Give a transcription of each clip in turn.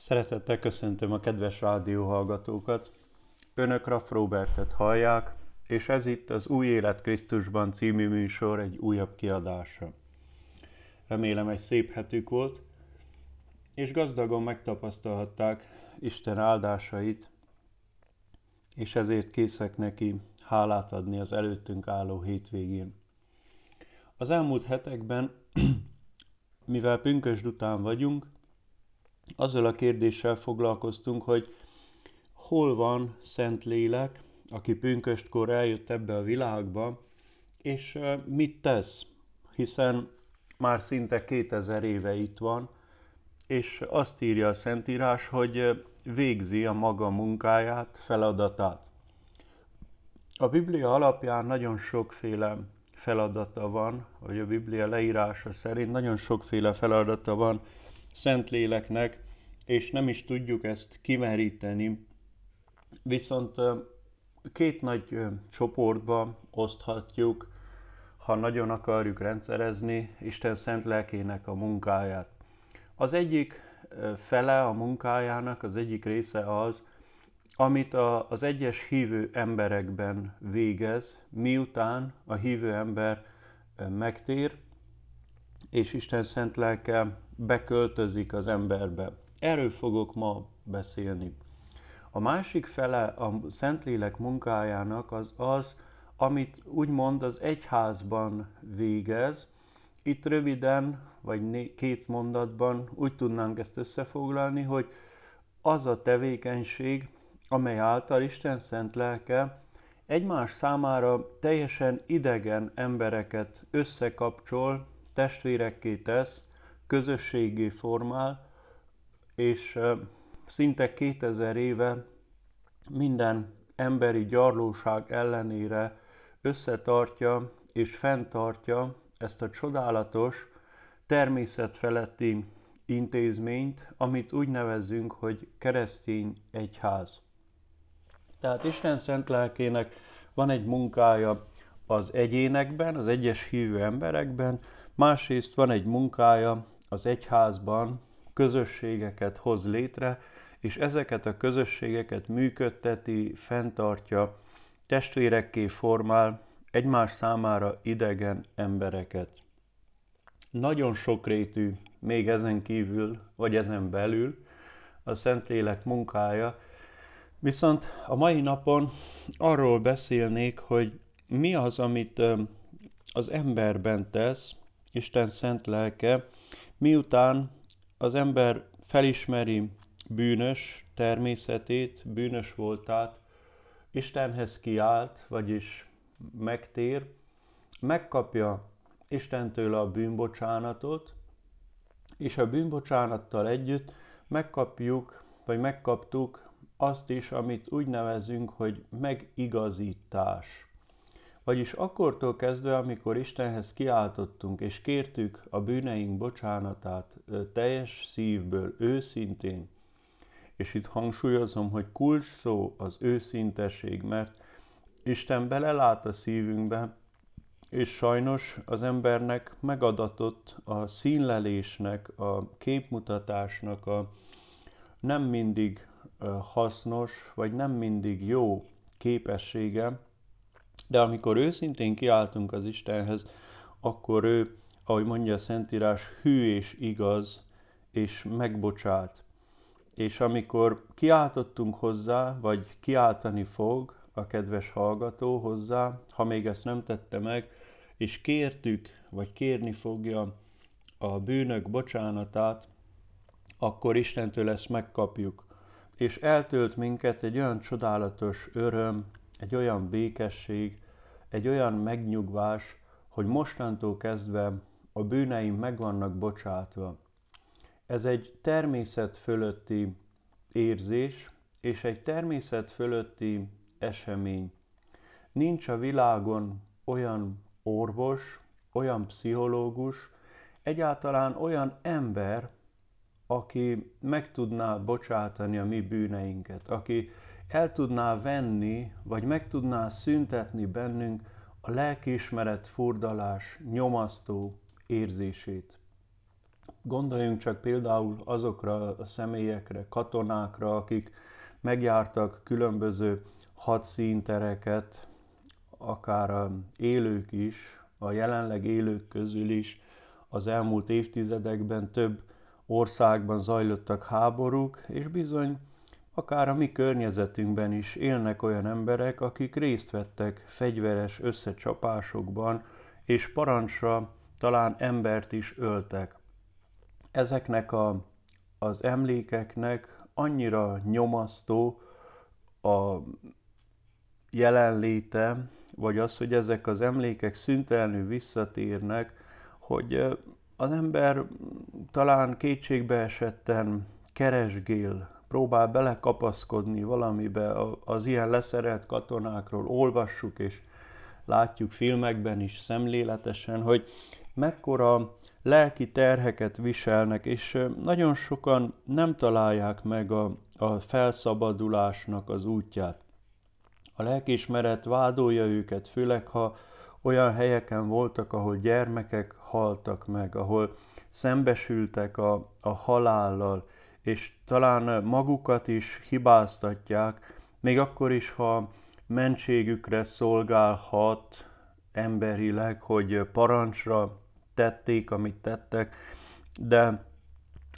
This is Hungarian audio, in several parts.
Szeretettel köszöntöm a kedves rádióhallgatókat. Önök Raff Robertet hallják, és ez itt az Új Élet Krisztusban című műsor egy újabb kiadása. Remélem egy szép hetük volt, és gazdagon megtapasztalhatták Isten áldásait, és ezért készek neki hálát adni az előttünk álló hétvégén. Az elmúlt hetekben, mivel pünkösd után vagyunk, azzal a kérdéssel foglalkoztunk, hogy hol van Szent Lélek, aki pünköstkor eljött ebbe a világba, és mit tesz, hiszen már szinte 2000 éve itt van, és azt írja a Szentírás, hogy végzi a maga munkáját, feladatát. A Biblia alapján nagyon sokféle feladata van, vagy a Biblia leírása szerint nagyon sokféle feladata van Szentléleknek, és nem is tudjuk ezt kimeríteni. Viszont két nagy csoportba oszthatjuk, ha nagyon akarjuk rendszerezni Isten szent lelkének a munkáját. Az egyik fele a munkájának, az egyik része az, amit a, az egyes hívő emberekben végez, miután a hívő ember megtér, és Isten szent lelke beköltözik az emberbe. Erről fogok ma beszélni. A másik fele a Szentlélek munkájának az az, amit úgymond az egyházban végez. Itt röviden, vagy két mondatban úgy tudnánk ezt összefoglalni, hogy az a tevékenység, amely által Isten szent lelke egymás számára teljesen idegen embereket összekapcsol, testvérekké tesz, közösségé formál, és szinte 2000 éve minden emberi gyarlóság ellenére összetartja és fenntartja ezt a csodálatos, természetfeletti intézményt, amit úgy nevezünk, hogy keresztény egyház. Tehát Isten szent lelkének van egy munkája az egyénekben, az egyes hívő emberekben, másrészt van egy munkája az egyházban, közösségeket hoz létre, és ezeket a közösségeket működteti, fenntartja, testvérekké formál egymás számára idegen embereket. Nagyon sokrétű, még ezen kívül, vagy ezen belül a Szentlélek munkája, viszont a mai napon arról beszélnék, hogy mi az, amit az emberben tesz, Isten szent lelke, miután az ember felismeri bűnös természetét, bűnös voltát, Istenhez kiált, vagyis megtér, megkapja Istentől a bűnbocsánatot, és a bűnbocsánattal együtt megkapjuk, vagy megkaptuk azt is, amit úgy nevezünk, hogy megigazítás. Vagyis akkortól kezdve, amikor Istenhez kiáltottunk és kértük a bűneink bocsánatát teljes szívből, őszintén, és itt hangsúlyozom, hogy kulcs szó az őszintesség, mert Isten belelát a szívünkbe, és sajnos az embernek megadatott a színlelésnek, a képmutatásnak a nem mindig hasznos, vagy nem mindig jó képessége, de amikor őszintén kiáltunk az Istenhez, akkor ő, ahogy mondja a Szentírás, hű és igaz, és megbocsát. És amikor kiáltottunk hozzá, vagy kiáltani fog a kedves hallgató hozzá, ha még ezt nem tette meg, és kértük, vagy kérni fogja a bűnök bocsánatát, akkor Istentől ezt megkapjuk. És eltölt minket egy olyan csodálatos öröm, egy olyan békesség, egy olyan megnyugvás, hogy mostantól kezdve a bűneim meg vannak bocsátva. Ez egy természet fölötti érzés, és egy természet fölötti esemény. Nincs a világon olyan orvos, olyan pszichológus, egyáltalán olyan ember, aki meg tudná bocsátani a mi bűneinket, aki el tudná venni, vagy meg tudná szüntetni bennünk a lelkiismeret furdalás nyomasztó érzését. Gondoljunk csak például azokra a személyekre, katonákra, akik megjártak különböző hadszíntereket, akár élők is, a jelenleg élők közül is az elmúlt évtizedekben több országban zajlottak háborúk, és bizony akár a mi környezetünkben is élnek olyan emberek, akik részt vettek fegyveres összecsapásokban, és parancsra talán embert is öltek. Ezeknek a, az emlékeknek annyira nyomasztó a jelenléte, vagy az, hogy ezek az emlékek szüntelenül visszatérnek, hogy az ember talán kétségbe esetten keresgél, próbál belekapaszkodni valamibe, az ilyen leszerelt katonákról olvassuk és látjuk filmekben is szemléletesen, hogy mekkora lelki terheket viselnek, és nagyon sokan nem találják meg a, a felszabadulásnak az útját. A lelkiismeret vádolja őket, főleg ha olyan helyeken voltak, ahol gyermekek haltak meg, ahol szembesültek a, a halállal, és talán magukat is hibáztatják, még akkor is, ha mentségükre szolgálhat emberileg, hogy parancsra tették, amit tettek, de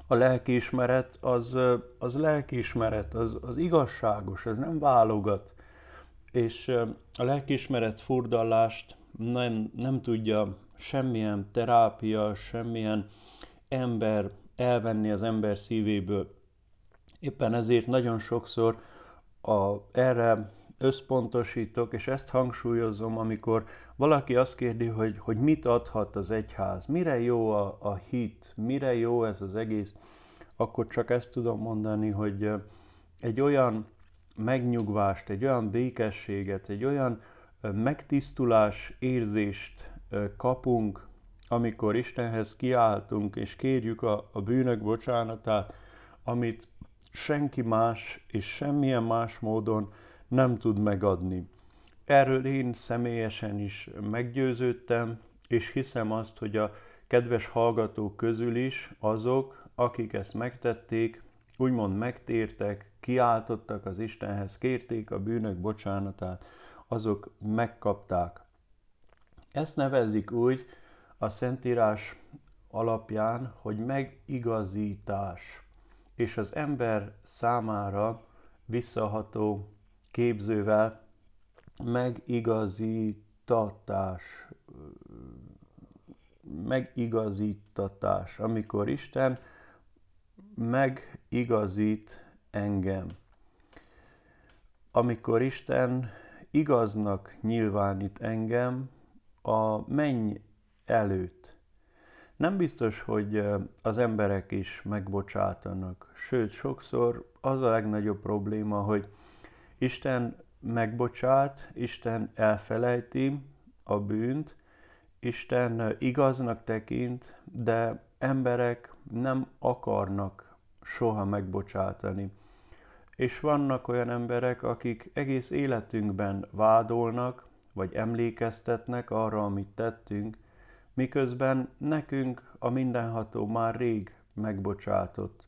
a lelkiismeret az, az lelkiismeret, az, az igazságos, ez nem válogat. És a lelkiismeret furdallást nem, nem tudja semmilyen terápia, semmilyen ember elvenni az ember szívéből. Éppen ezért nagyon sokszor a, erre összpontosítok, és ezt hangsúlyozom, amikor valaki azt kérdi, hogy, hogy mit adhat az egyház, mire jó a, a hit, mire jó ez az egész, akkor csak ezt tudom mondani, hogy egy olyan megnyugvást, egy olyan békességet, egy olyan megtisztulás érzést kapunk, amikor Istenhez kiáltunk és kérjük a, a bűnök bocsánatát, amit senki más és semmilyen más módon nem tud megadni. Erről én személyesen is meggyőződtem, és hiszem azt, hogy a kedves hallgatók közül is azok, akik ezt megtették, úgymond megtértek, kiáltottak az Istenhez, kérték a bűnök bocsánatát, azok megkapták. Ezt nevezik úgy a Szentírás alapján, hogy megigazítás, és az ember számára visszaható képzővel megigazítatás, megigazítatás, amikor Isten megigazít engem. Amikor Isten igaznak nyilvánít engem a menny előtt. Nem biztos, hogy az emberek is megbocsátanak. Sőt, sokszor az a legnagyobb probléma, hogy Isten megbocsát, Isten elfelejti a bűnt, Isten igaznak tekint, de emberek nem akarnak soha megbocsátani. És vannak olyan emberek, akik egész életünkben vádolnak, vagy emlékeztetnek arra, amit tettünk, miközben nekünk a mindenható már rég megbocsátott.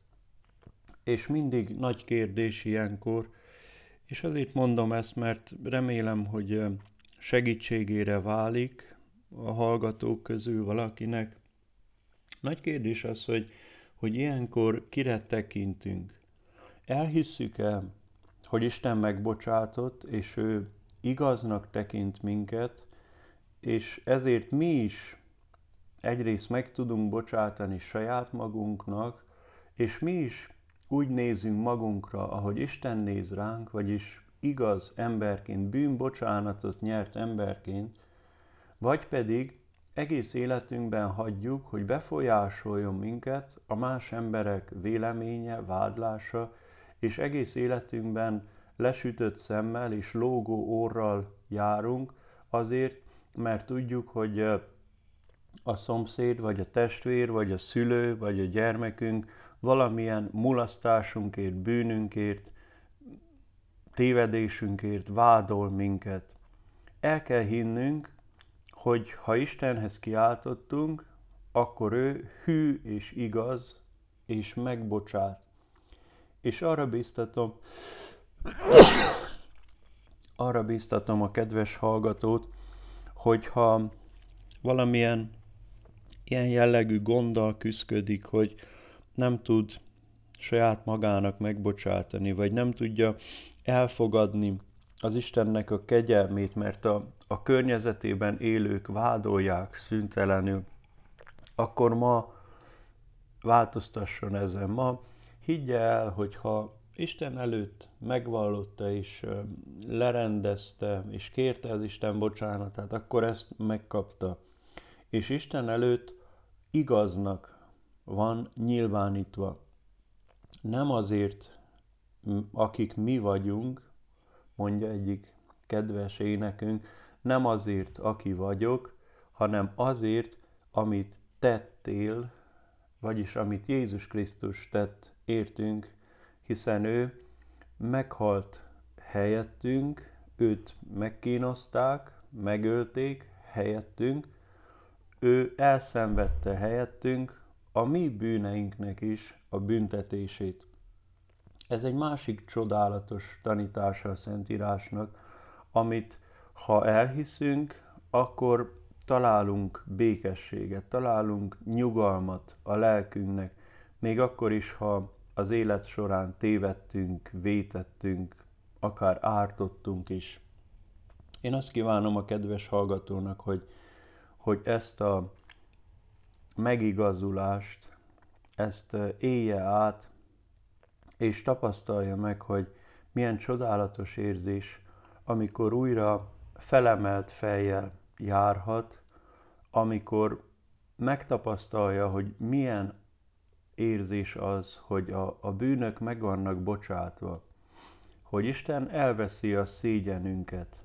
És mindig nagy kérdés ilyenkor, és azért mondom ezt, mert remélem, hogy segítségére válik a hallgatók közül valakinek. Nagy kérdés az, hogy, hogy ilyenkor kire tekintünk. Elhisszük el, hogy Isten megbocsátott, és ő igaznak tekint minket, és ezért mi is egyrészt meg tudunk bocsátani saját magunknak, és mi is úgy nézünk magunkra, ahogy Isten néz ránk, vagyis igaz emberként, bűnbocsánatot nyert emberként, vagy pedig egész életünkben hagyjuk, hogy befolyásoljon minket a más emberek véleménye, vádlása, és egész életünkben lesütött szemmel és lógó orral járunk, azért, mert tudjuk, hogy a szomszéd, vagy a testvér, vagy a szülő, vagy a gyermekünk valamilyen mulasztásunkért, bűnünkért, tévedésünkért vádol minket. El kell hinnünk, hogy ha Istenhez kiáltottunk, akkor ő hű és igaz, és megbocsát. És arra biztatom, arra biztatom a kedves hallgatót, hogyha valamilyen ilyen jellegű gonddal küzdik, hogy nem tud saját magának megbocsátani, vagy nem tudja elfogadni az Istennek a kegyelmét, mert a, a környezetében élők vádolják szüntelenül, akkor ma változtasson ezen. Ma higgye el, hogyha Isten előtt megvallotta és lerendezte, és kérte az Isten bocsánatát, akkor ezt megkapta. És Isten előtt igaznak van nyilvánítva. Nem azért, akik mi vagyunk, mondja egyik kedves énekünk, nem azért, aki vagyok, hanem azért, amit tettél, vagyis amit Jézus Krisztus tett értünk, hiszen ő meghalt helyettünk, őt megkínozták, megölték helyettünk, ő elszenvedte helyettünk a mi bűneinknek is a büntetését. Ez egy másik csodálatos tanítása a Szentírásnak, amit ha elhiszünk, akkor találunk békességet, találunk nyugalmat a lelkünknek, még akkor is, ha az élet során tévedtünk, vétettünk, akár ártottunk is. Én azt kívánom a kedves hallgatónak, hogy, hogy ezt a megigazulást, ezt élje át, és tapasztalja meg, hogy milyen csodálatos érzés, amikor újra felemelt fejjel járhat, amikor megtapasztalja, hogy milyen érzés az, hogy a, a bűnök meg vannak bocsátva, hogy Isten elveszi a szégyenünket,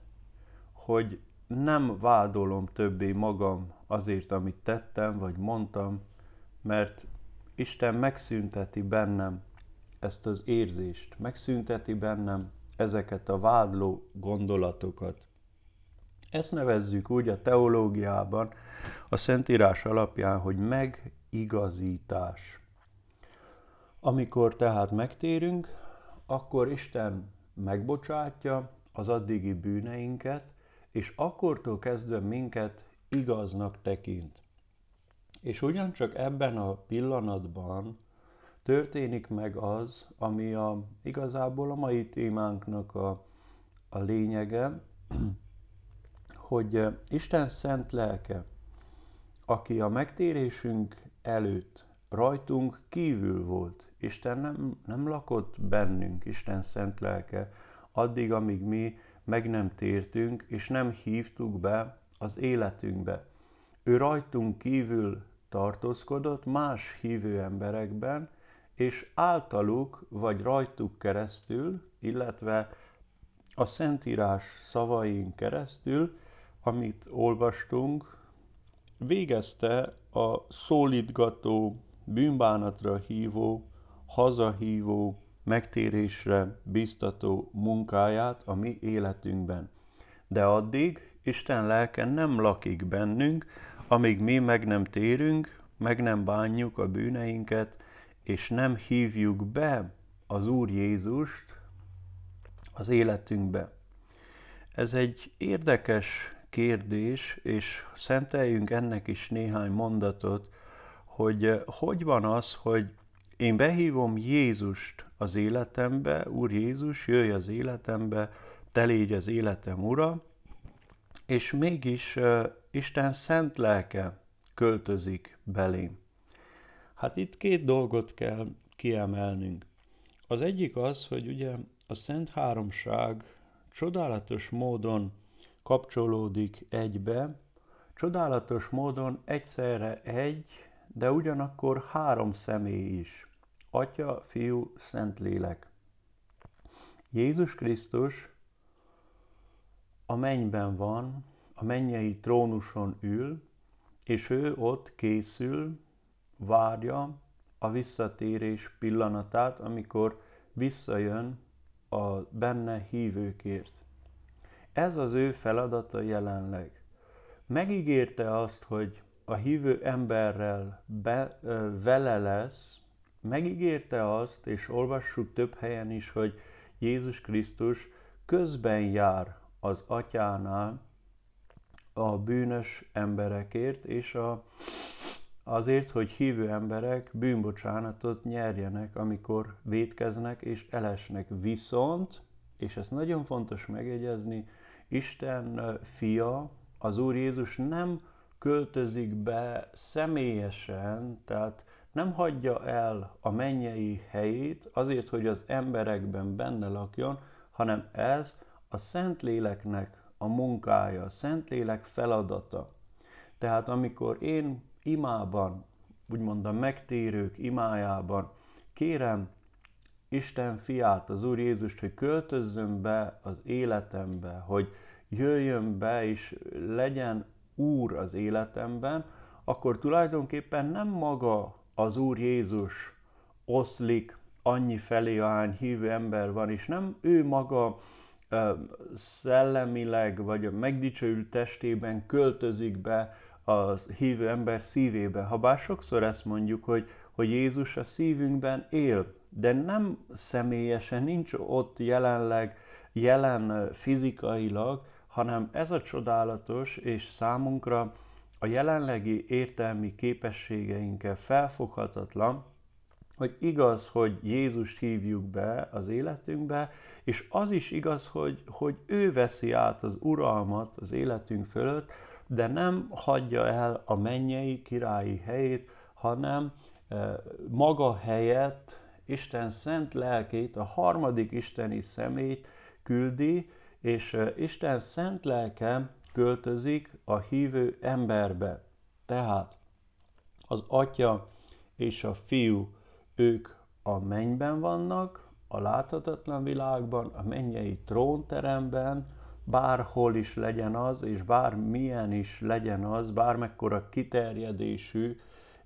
hogy nem vádolom többé magam azért, amit tettem vagy mondtam, mert Isten megszünteti bennem ezt az érzést, megszünteti bennem ezeket a vádló gondolatokat. Ezt nevezzük úgy a teológiában, a Szentírás alapján, hogy megigazítás. Amikor tehát megtérünk, akkor Isten megbocsátja az addigi bűneinket, és akkortól kezdve minket igaznak tekint. És ugyancsak ebben a pillanatban történik meg az, ami a, igazából a mai témánknak a, a lényege, hogy Isten szent lelke, aki a megtérésünk előtt rajtunk kívül volt, Isten nem, nem lakott bennünk, Isten szent lelke, addig, amíg mi meg nem tértünk, és nem hívtuk be az életünkbe. Ő rajtunk kívül tartózkodott más hívő emberekben, és általuk vagy rajtuk keresztül, illetve a Szentírás szavain keresztül, amit olvastunk, végezte a szólítgató, bűnbánatra hívó, hazahívó, megtérésre biztató munkáját a mi életünkben. De addig Isten lelke nem lakik bennünk, amíg mi meg nem térünk, meg nem bánjuk a bűneinket, és nem hívjuk be az Úr Jézust az életünkbe. Ez egy érdekes kérdés, és szenteljünk ennek is néhány mondatot, hogy hogy van az, hogy én behívom Jézust az életembe, Úr Jézus, jöjj az életembe, te légy az életem ura, és mégis uh, Isten szent lelke költözik belém. Hát itt két dolgot kell kiemelnünk. Az egyik az, hogy ugye a Szent Háromság csodálatos módon kapcsolódik egybe, csodálatos módon egyszerre egy, de ugyanakkor három személy is. Atya, Fiú, Szentlélek. Jézus Krisztus a mennyben van, a mennyei trónuson ül, és ő ott készül, várja a visszatérés pillanatát, amikor visszajön a benne hívőkért. Ez az ő feladata jelenleg. Megígérte azt, hogy a hívő emberrel be, vele lesz, megígérte azt, és olvassuk több helyen is, hogy Jézus Krisztus közben jár az atyánál a bűnös emberekért, és a, azért, hogy hívő emberek bűnbocsánatot nyerjenek, amikor vétkeznek és elesnek. Viszont, és ezt nagyon fontos megjegyezni, Isten fia, az Úr Jézus nem költözik be személyesen, tehát nem hagyja el a mennyei helyét azért, hogy az emberekben benne lakjon, hanem ez a Szentléleknek a munkája, a Szentlélek feladata. Tehát amikor én imában, úgymond a megtérők imájában kérem Isten fiát, az Úr Jézust, hogy költözzön be az életembe, hogy jöjjön be és legyen Úr az életemben, akkor tulajdonképpen nem maga az Úr Jézus oszlik annyi felé, ahány hívő ember van, és nem ő maga szellemileg, vagy a megdicsőült testében költözik be a hívő ember szívébe. Ha bár sokszor ezt mondjuk, hogy, hogy Jézus a szívünkben él, de nem személyesen, nincs ott jelenleg, jelen fizikailag, hanem ez a csodálatos és számunkra a jelenlegi értelmi képességeinkkel felfoghatatlan, hogy igaz, hogy Jézust hívjuk be az életünkbe, és az is igaz, hogy, hogy ő veszi át az uralmat az életünk fölött, de nem hagyja el a mennyei királyi helyét, hanem e, maga helyett Isten szent lelkét, a harmadik isteni szemét küldi, és e, Isten szent lelke költözik a hívő emberbe. Tehát az atya és a fiú, ők a mennyben vannak, a láthatatlan világban, a mennyei trónteremben, bárhol is legyen az, és bármilyen is legyen az, bármekkora kiterjedésű,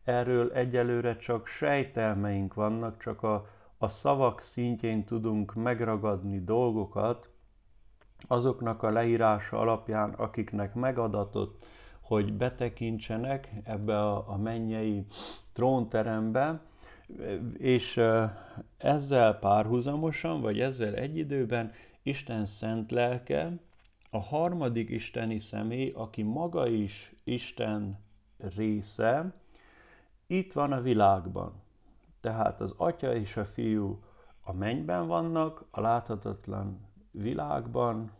erről egyelőre csak sejtelmeink vannak, csak a, a szavak szintjén tudunk megragadni dolgokat, azoknak a leírása alapján, akiknek megadatott, hogy betekintsenek ebbe a, a mennyei trónterembe, és ezzel párhuzamosan, vagy ezzel egy időben Isten szent lelke, a harmadik isteni személy, aki maga is Isten része, itt van a világban. Tehát az atya és a fiú a mennyben vannak, a láthatatlan világban,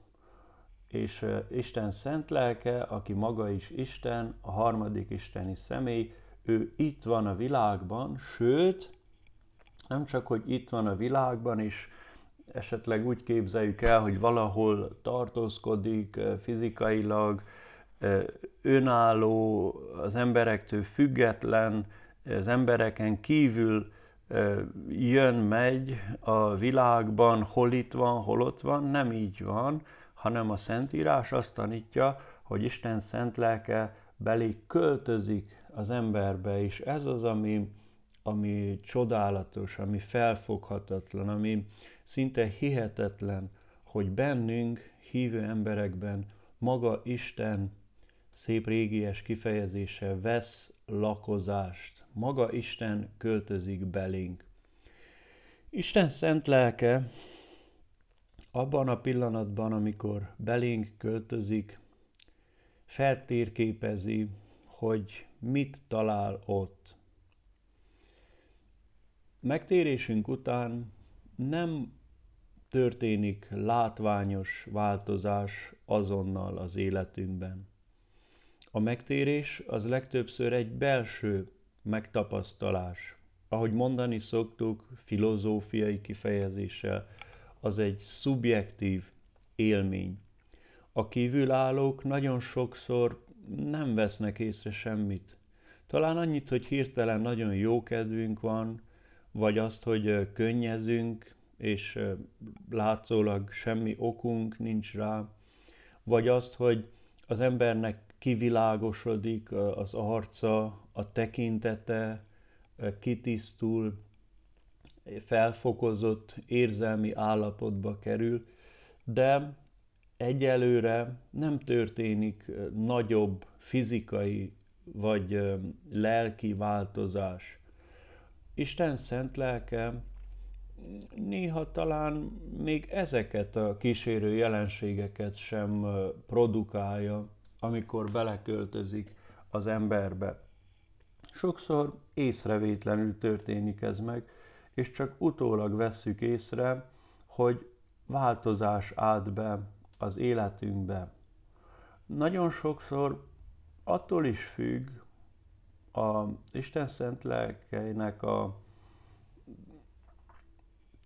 és Isten szent lelke, aki maga is Isten, a harmadik isteni személy, ő itt van a világban, sőt, nem csak, hogy itt van a világban, és esetleg úgy képzeljük el, hogy valahol tartózkodik fizikailag, önálló, az emberektől független, az embereken kívül jön, megy a világban, hol itt van, hol ott van, nem így van, hanem a Szentírás azt tanítja, hogy Isten szent lelke belé költözik az emberbe, és ez az, ami, ami csodálatos, ami felfoghatatlan, ami szinte hihetetlen, hogy bennünk, hívő emberekben maga Isten szép régies kifejezése vesz lakozást. Maga Isten költözik belénk. Isten szent lelke abban a pillanatban, amikor belénk költözik, feltérképezi, hogy mit talál ott. Megtérésünk után nem történik látványos változás azonnal az életünkben. A megtérés az legtöbbször egy belső megtapasztalás. Ahogy mondani szoktuk filozófiai kifejezéssel, az egy szubjektív élmény. A kívülállók nagyon sokszor nem vesznek észre semmit. Talán annyit, hogy hirtelen nagyon jó kedvünk van, vagy azt, hogy könnyezünk, és látszólag semmi okunk nincs rá, vagy azt, hogy az embernek kivilágosodik az arca, a tekintete, kitisztul, felfokozott érzelmi állapotba kerül, de egyelőre nem történik nagyobb fizikai vagy lelki változás. Isten szent lelke néha talán még ezeket a kísérő jelenségeket sem produkálja, amikor beleköltözik az emberbe. Sokszor észrevétlenül történik ez meg, és csak utólag vesszük észre, hogy változás állt be az életünkbe. Nagyon sokszor attól is függ a Isten szent lelkeinek a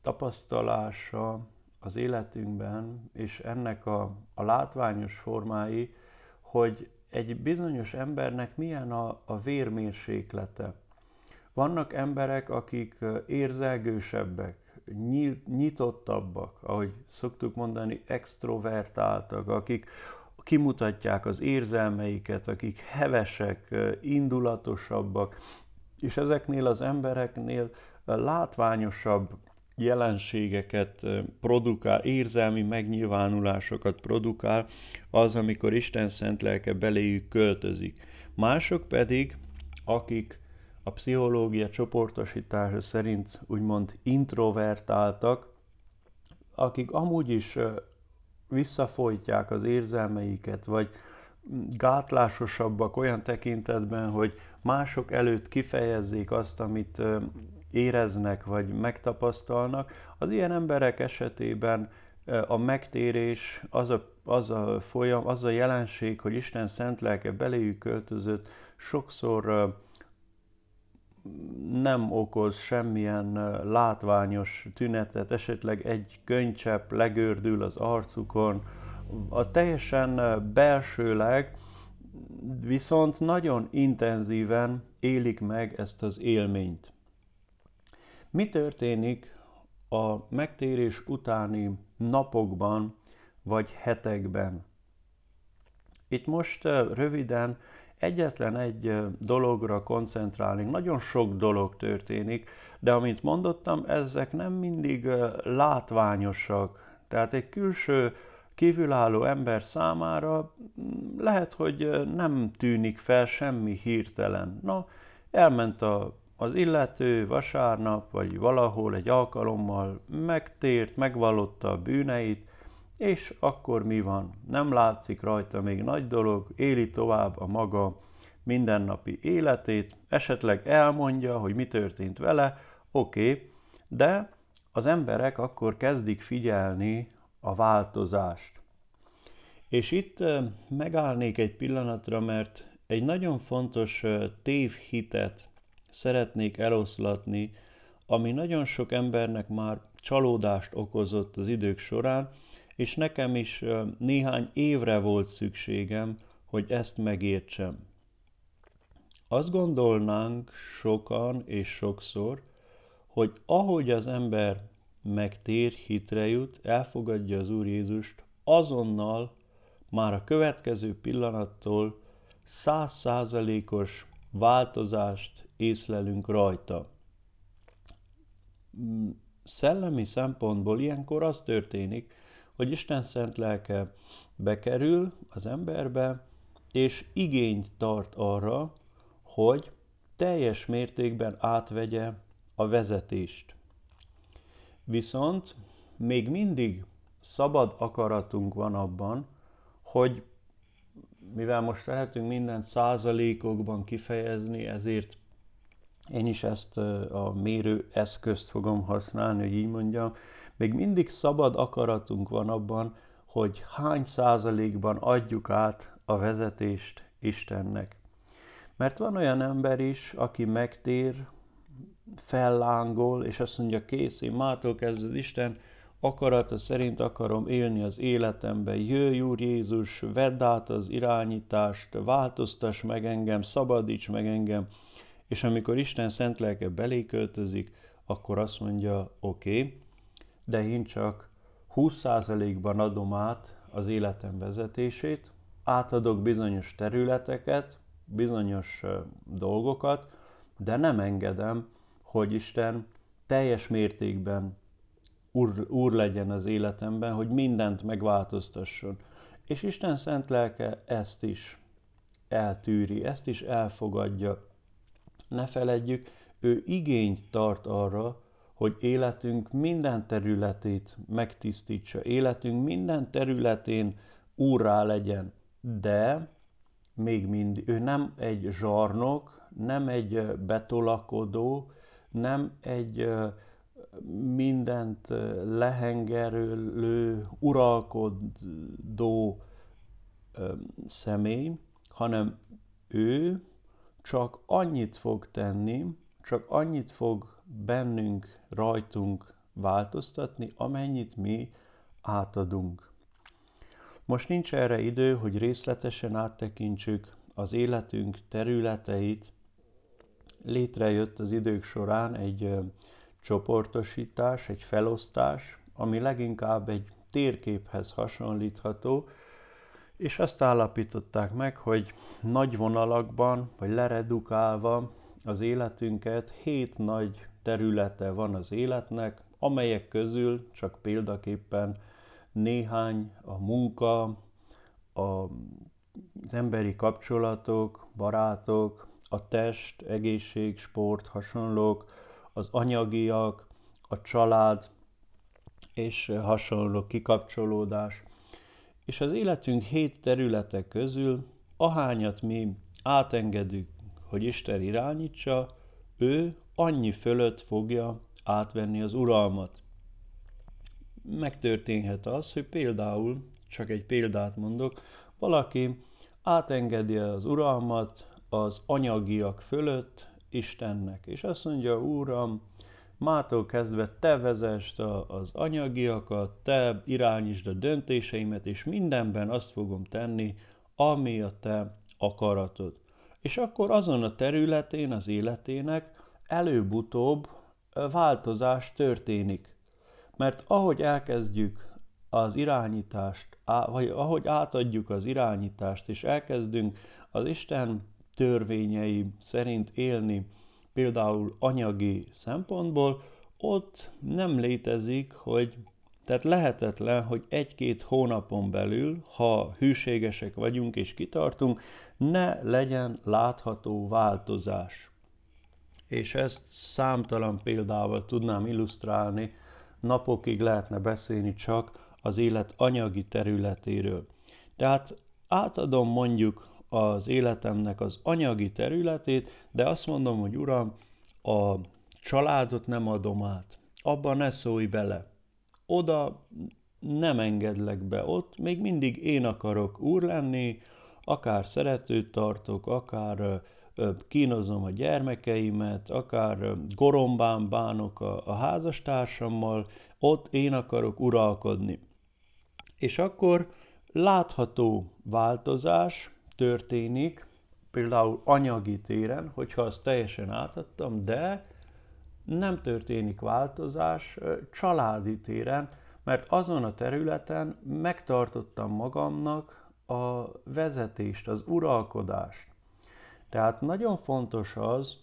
tapasztalása az életünkben, és ennek a, a látványos formái, hogy egy bizonyos embernek milyen a, a vérmérséklete. Vannak emberek, akik érzelgősebbek, nyitottabbak, ahogy szoktuk mondani, extrovertáltak, akik kimutatják az érzelmeiket, akik hevesek, indulatosabbak, és ezeknél az embereknél látványosabb jelenségeket produkál, érzelmi megnyilvánulásokat produkál az, amikor Isten szent lelke beléjük költözik. Mások pedig, akik a pszichológia csoportosítása szerint úgymond introvertáltak, akik amúgy is visszafolytják az érzelmeiket, vagy gátlásosabbak olyan tekintetben, hogy mások előtt kifejezzék azt, amit éreznek, vagy megtapasztalnak. Az ilyen emberek esetében a megtérés, az a, az a folyam, az a jelenség, hogy Isten szent lelke beléjük költözött, sokszor nem okoz semmilyen látványos tünetet, esetleg egy könycsepp legördül az arcukon, a teljesen belsőleg, viszont nagyon intenzíven élik meg ezt az élményt. Mi történik a megtérés utáni napokban vagy hetekben? Itt most röviden egyetlen egy dologra koncentrálni. Nagyon sok dolog történik, de amint mondottam, ezek nem mindig látványosak. Tehát egy külső, kívülálló ember számára mm, lehet, hogy nem tűnik fel semmi hirtelen. Na, elment a, az illető vasárnap, vagy valahol egy alkalommal, megtért, megvallotta a bűneit, és akkor mi van? Nem látszik rajta még nagy dolog, éli tovább a maga mindennapi életét, esetleg elmondja, hogy mi történt vele, oké, okay, de az emberek akkor kezdik figyelni a változást. És itt megállnék egy pillanatra, mert egy nagyon fontos tévhitet szeretnék eloszlatni, ami nagyon sok embernek már csalódást okozott az idők során, és nekem is néhány évre volt szükségem, hogy ezt megértsem. Azt gondolnánk sokan és sokszor, hogy ahogy az ember megtér, hitre jut, elfogadja az Úr Jézust, azonnal már a következő pillanattól százszázalékos változást észlelünk rajta. Szellemi szempontból ilyenkor az történik, hogy Isten szent lelke bekerül az emberbe, és igényt tart arra, hogy teljes mértékben átvegye a vezetést. Viszont még mindig szabad akaratunk van abban, hogy mivel most lehetünk mindent százalékokban kifejezni, ezért én is ezt a mérő eszközt fogom használni, hogy így mondjam, még mindig szabad akaratunk van abban, hogy hány százalékban adjuk át a vezetést Istennek. Mert van olyan ember is, aki megtér, fellángol, és azt mondja, kész, én mától kezdve Isten akarata szerint akarom élni az életembe. Jöjj, Úr Jézus, vedd át az irányítást, változtass meg engem, szabadíts meg engem. És amikor Isten szent lelke belé költözik, akkor azt mondja, oké, okay, de én csak 20%-ban adom át az életem vezetését, átadok bizonyos területeket, bizonyos dolgokat, de nem engedem, hogy Isten teljes mértékben úr, úr legyen az életemben, hogy mindent megváltoztasson. És Isten szent lelke ezt is eltűri, ezt is elfogadja. Ne feledjük, ő igényt tart arra, hogy életünk minden területét megtisztítsa, életünk minden területén úrrá legyen, de még mindig, ő nem egy zsarnok, nem egy betolakodó, nem egy mindent lehengerülő, uralkodó személy, hanem ő csak annyit fog tenni, csak annyit fog bennünk, rajtunk változtatni, amennyit mi átadunk. Most nincs erre idő, hogy részletesen áttekintsük az életünk területeit. Létrejött az idők során egy csoportosítás, egy felosztás, ami leginkább egy térképhez hasonlítható, és azt állapították meg, hogy nagy vonalakban, vagy leredukálva az életünket hét nagy területe van az életnek, amelyek közül csak példaképpen néhány a munka, a, az emberi kapcsolatok, barátok, a test, egészség, sport, hasonlók, az anyagiak, a család és hasonló kikapcsolódás. És az életünk hét területe közül, ahányat mi átengedünk, hogy Isten irányítsa, ő annyi fölött fogja átvenni az uralmat. Megtörténhet az, hogy például, csak egy példát mondok, valaki átengedi az uralmat az anyagiak fölött Istennek, és azt mondja, Úram, mától kezdve te vezest az anyagiakat, te irányítsd a döntéseimet, és mindenben azt fogom tenni, ami a te akaratod. És akkor azon a területén az életének előbb-utóbb változás történik. Mert ahogy elkezdjük az irányítást, vagy ahogy átadjuk az irányítást, és elkezdünk az Isten törvényei szerint élni, például anyagi szempontból, ott nem létezik, hogy tehát lehetetlen, hogy egy-két hónapon belül, ha hűségesek vagyunk és kitartunk, ne legyen látható változás. És ezt számtalan példával tudnám illusztrálni, napokig lehetne beszélni csak az élet anyagi területéről. Tehát átadom mondjuk az életemnek az anyagi területét, de azt mondom, hogy Uram, a családot nem adom át. Abban ne szólj bele. Oda nem engedlek be. Ott még mindig én akarok úr lenni, akár szeretőt tartok, akár kínozom a gyermekeimet, akár gorombán bánok a, a házastársammal, ott én akarok uralkodni. És akkor látható változás történik, például anyagi téren, hogyha azt teljesen átadtam, de nem történik változás családi téren, mert azon a területen megtartottam magamnak a vezetést, az uralkodást. Tehát nagyon fontos az,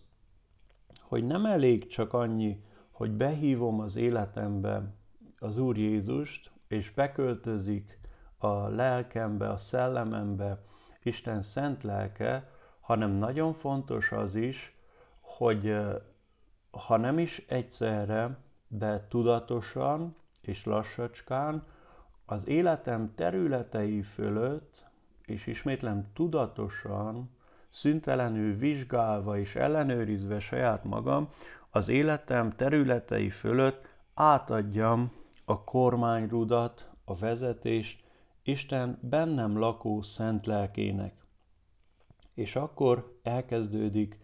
hogy nem elég csak annyi, hogy behívom az életembe az Úr Jézust, és beköltözik a lelkembe, a szellemembe Isten szent lelke, hanem nagyon fontos az is, hogy ha nem is egyszerre, de tudatosan és lassacskán az életem területei fölött, és ismétlem tudatosan, szüntelenül vizsgálva és ellenőrizve saját magam, az életem területei fölött átadjam a kormányrudat, a vezetést Isten bennem lakó szent lelkének. És akkor elkezdődik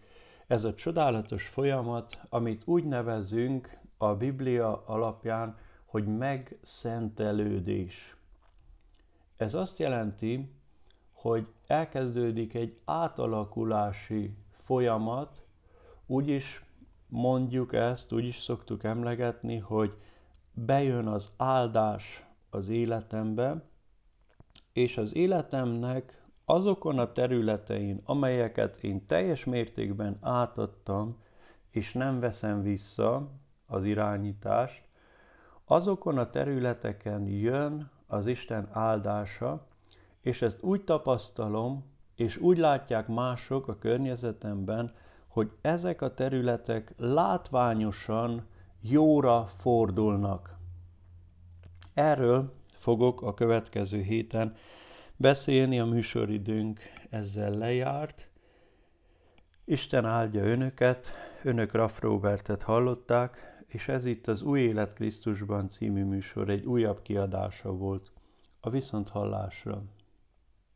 ez a csodálatos folyamat, amit úgy nevezünk a Biblia alapján, hogy megszentelődés. Ez azt jelenti, hogy elkezdődik egy átalakulási folyamat, úgy is mondjuk ezt, úgy is szoktuk emlegetni, hogy bejön az áldás az életembe, és az életemnek azokon a területein, amelyeket én teljes mértékben átadtam, és nem veszem vissza az irányítást, azokon a területeken jön az Isten áldása, és ezt úgy tapasztalom, és úgy látják mások a környezetemben, hogy ezek a területek látványosan jóra fordulnak. Erről fogok a következő héten beszélni, a műsoridőnk ezzel lejárt. Isten áldja önöket, önök Raff Robertet hallották, és ez itt az Új Élet Krisztusban című műsor egy újabb kiadása volt. A viszonthallásra!